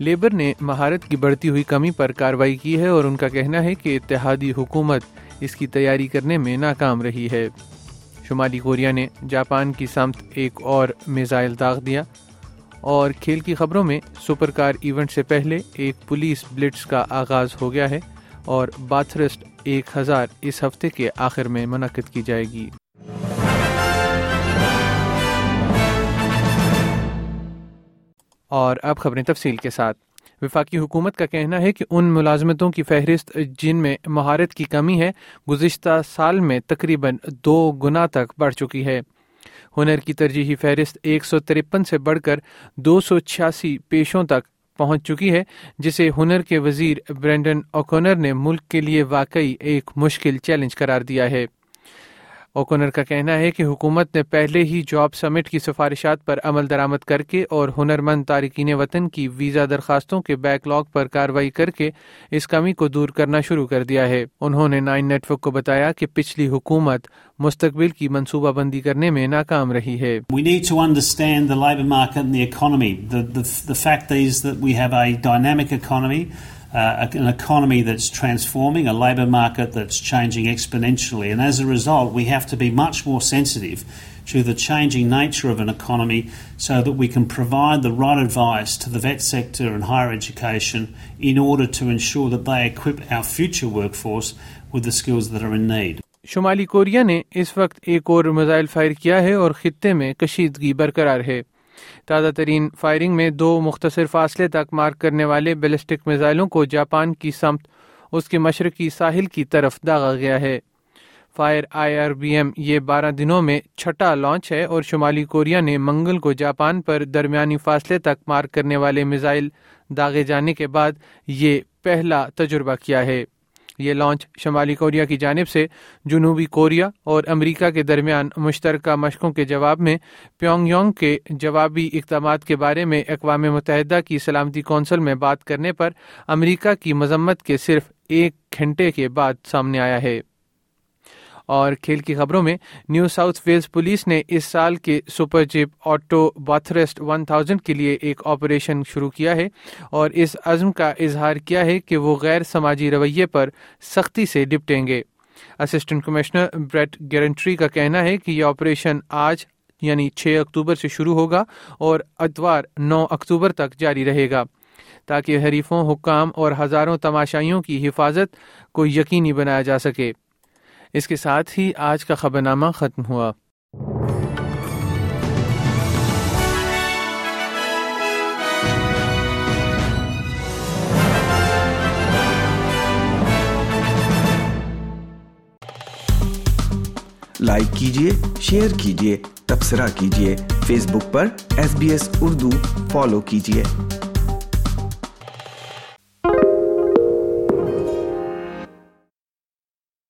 Labour نے مہارت کی بڑھتی ہوئی کمی پر کارروائی کی ہے اور ان کا کہنا ہے کہ اتحادی حکومت اس کی تیاری کرنے میں ناکام رہی ہے۔ شمالی کوریا نے جاپان کی سمت ایک اور میزائل داغ دیا اور کھیل کی خبروں میں سپر کار ایونٹ سے پہلے ایک پولیس بلٹس کا آغاز ہو گیا ہے اور باتھرسٹ ایک ہزار اس ہفتے کے آخر میں منعقد کی جائے گی۔ اور اب خبریں تفصیل کے ساتھ۔ وفاقی حکومت کا کہنا ہے کہ ان ملازمتوں کی فہرست جن میں مہارت کی کمی ہے، گزشتہ سال میں تقریباً دو گنا تک بڑھ چکی ہے۔ ہنر کی ترجیحی فہرست ایک سو ترپن سے بڑھ کر دو سو چھیاسی پیشوں تک پہنچ چکی ہے، جسے ہنر کے وزیر برینڈن اوکونر نے ملک کے لیے واقعی ایک مشکل چیلنج قرار دیا ہے۔ اوکونر کا کہنا ہے کہ حکومت نے پہلے ہی جاب سمٹ کی سفارشات پر عمل درآمد کر کے اور ہنرمند تارکین وطن کی ویزا درخواستوں کے بیک لاگ پر کارروائی کر کے اس کمی کو دور کرنا شروع کر دیا ہے انہوں نے نائن نیٹ ورک کو بتایا کہ پچھلی حکومت مستقبل کی منصوبہ بندی کرنے میں ناکام رہی ہے We need to understand the labour market and the economy. The, the, the fact is that we have a dynamic economy. Uh, an economy that's transforming, a labour market that's changing exponentially. And as a result, we have to be much more sensitive to the changing nature of an economy so that we can provide the right advice to the vet sector and higher education in order to ensure that they equip our future workforce with the skills that are in need. شمالی Korea نے اس وقت ایک اور missile fire کیا ہے اور خطے میں کشیدگی برقرار ہے تازہ ترین فائرنگ میں دو مختصر فاصلے تک مار کرنے والے بیلسٹک میزائلوں کو جاپان کی سمت، اس کے مشرقی ساحل کی طرف داغا گیا ہے۔ Fire I R B M یہ بارہ دنوں میں چھٹا لانچ ہے اور شمالی کوریا نے منگل کو جاپان پر درمیانی فاصلے تک مار کرنے والے میزائل داغے جانے کے بعد یہ پہلا تجربہ کیا ہے۔ یہ لانچ شمالی کوریا کی جانب سے جنوبی کوریا اور امریکہ کے درمیان مشترکہ مشقوں کے جواب میں پیونگ یونگ کے جوابی اقدامات کے بارے میں اقوام متحدہ کی سلامتی کونسل میں بات کرنے پر امریکہ کی مذمت کے صرف ایک گھنٹے کے بعد سامنے آیا ہے۔ اور کھیل کی خبروں میں نیو ساؤتھ ویلز پولیس نے اس سال کے Supercheap Auto Bathurst one thousand کے لیے ایک آپریشن شروع کیا ہے اور اس عزم کا اظہار کیا ہے کہ وہ غیر سماجی رویے پر سختی سے ڈپٹیں گے۔ اسسٹنٹ کمشنر بریٹ گارنٹری کا کہنا ہے کہ یہ آپریشن آج یعنی چھ اکتوبر سے شروع ہوگا اور اتوار نو اکتوبر تک جاری رہے گا تاکہ حریفوں، حکام اور ہزاروں تماشائیوں کی حفاظت کو یقینی بنایا جا سکے۔ اس کے ساتھ ہی آج کا خبر نامہ ختم ہوا۔ لائک کیجیے شیئر کیجیے تبصرہ کیجیے فیس بک پر S B S Urdu follow کیجیے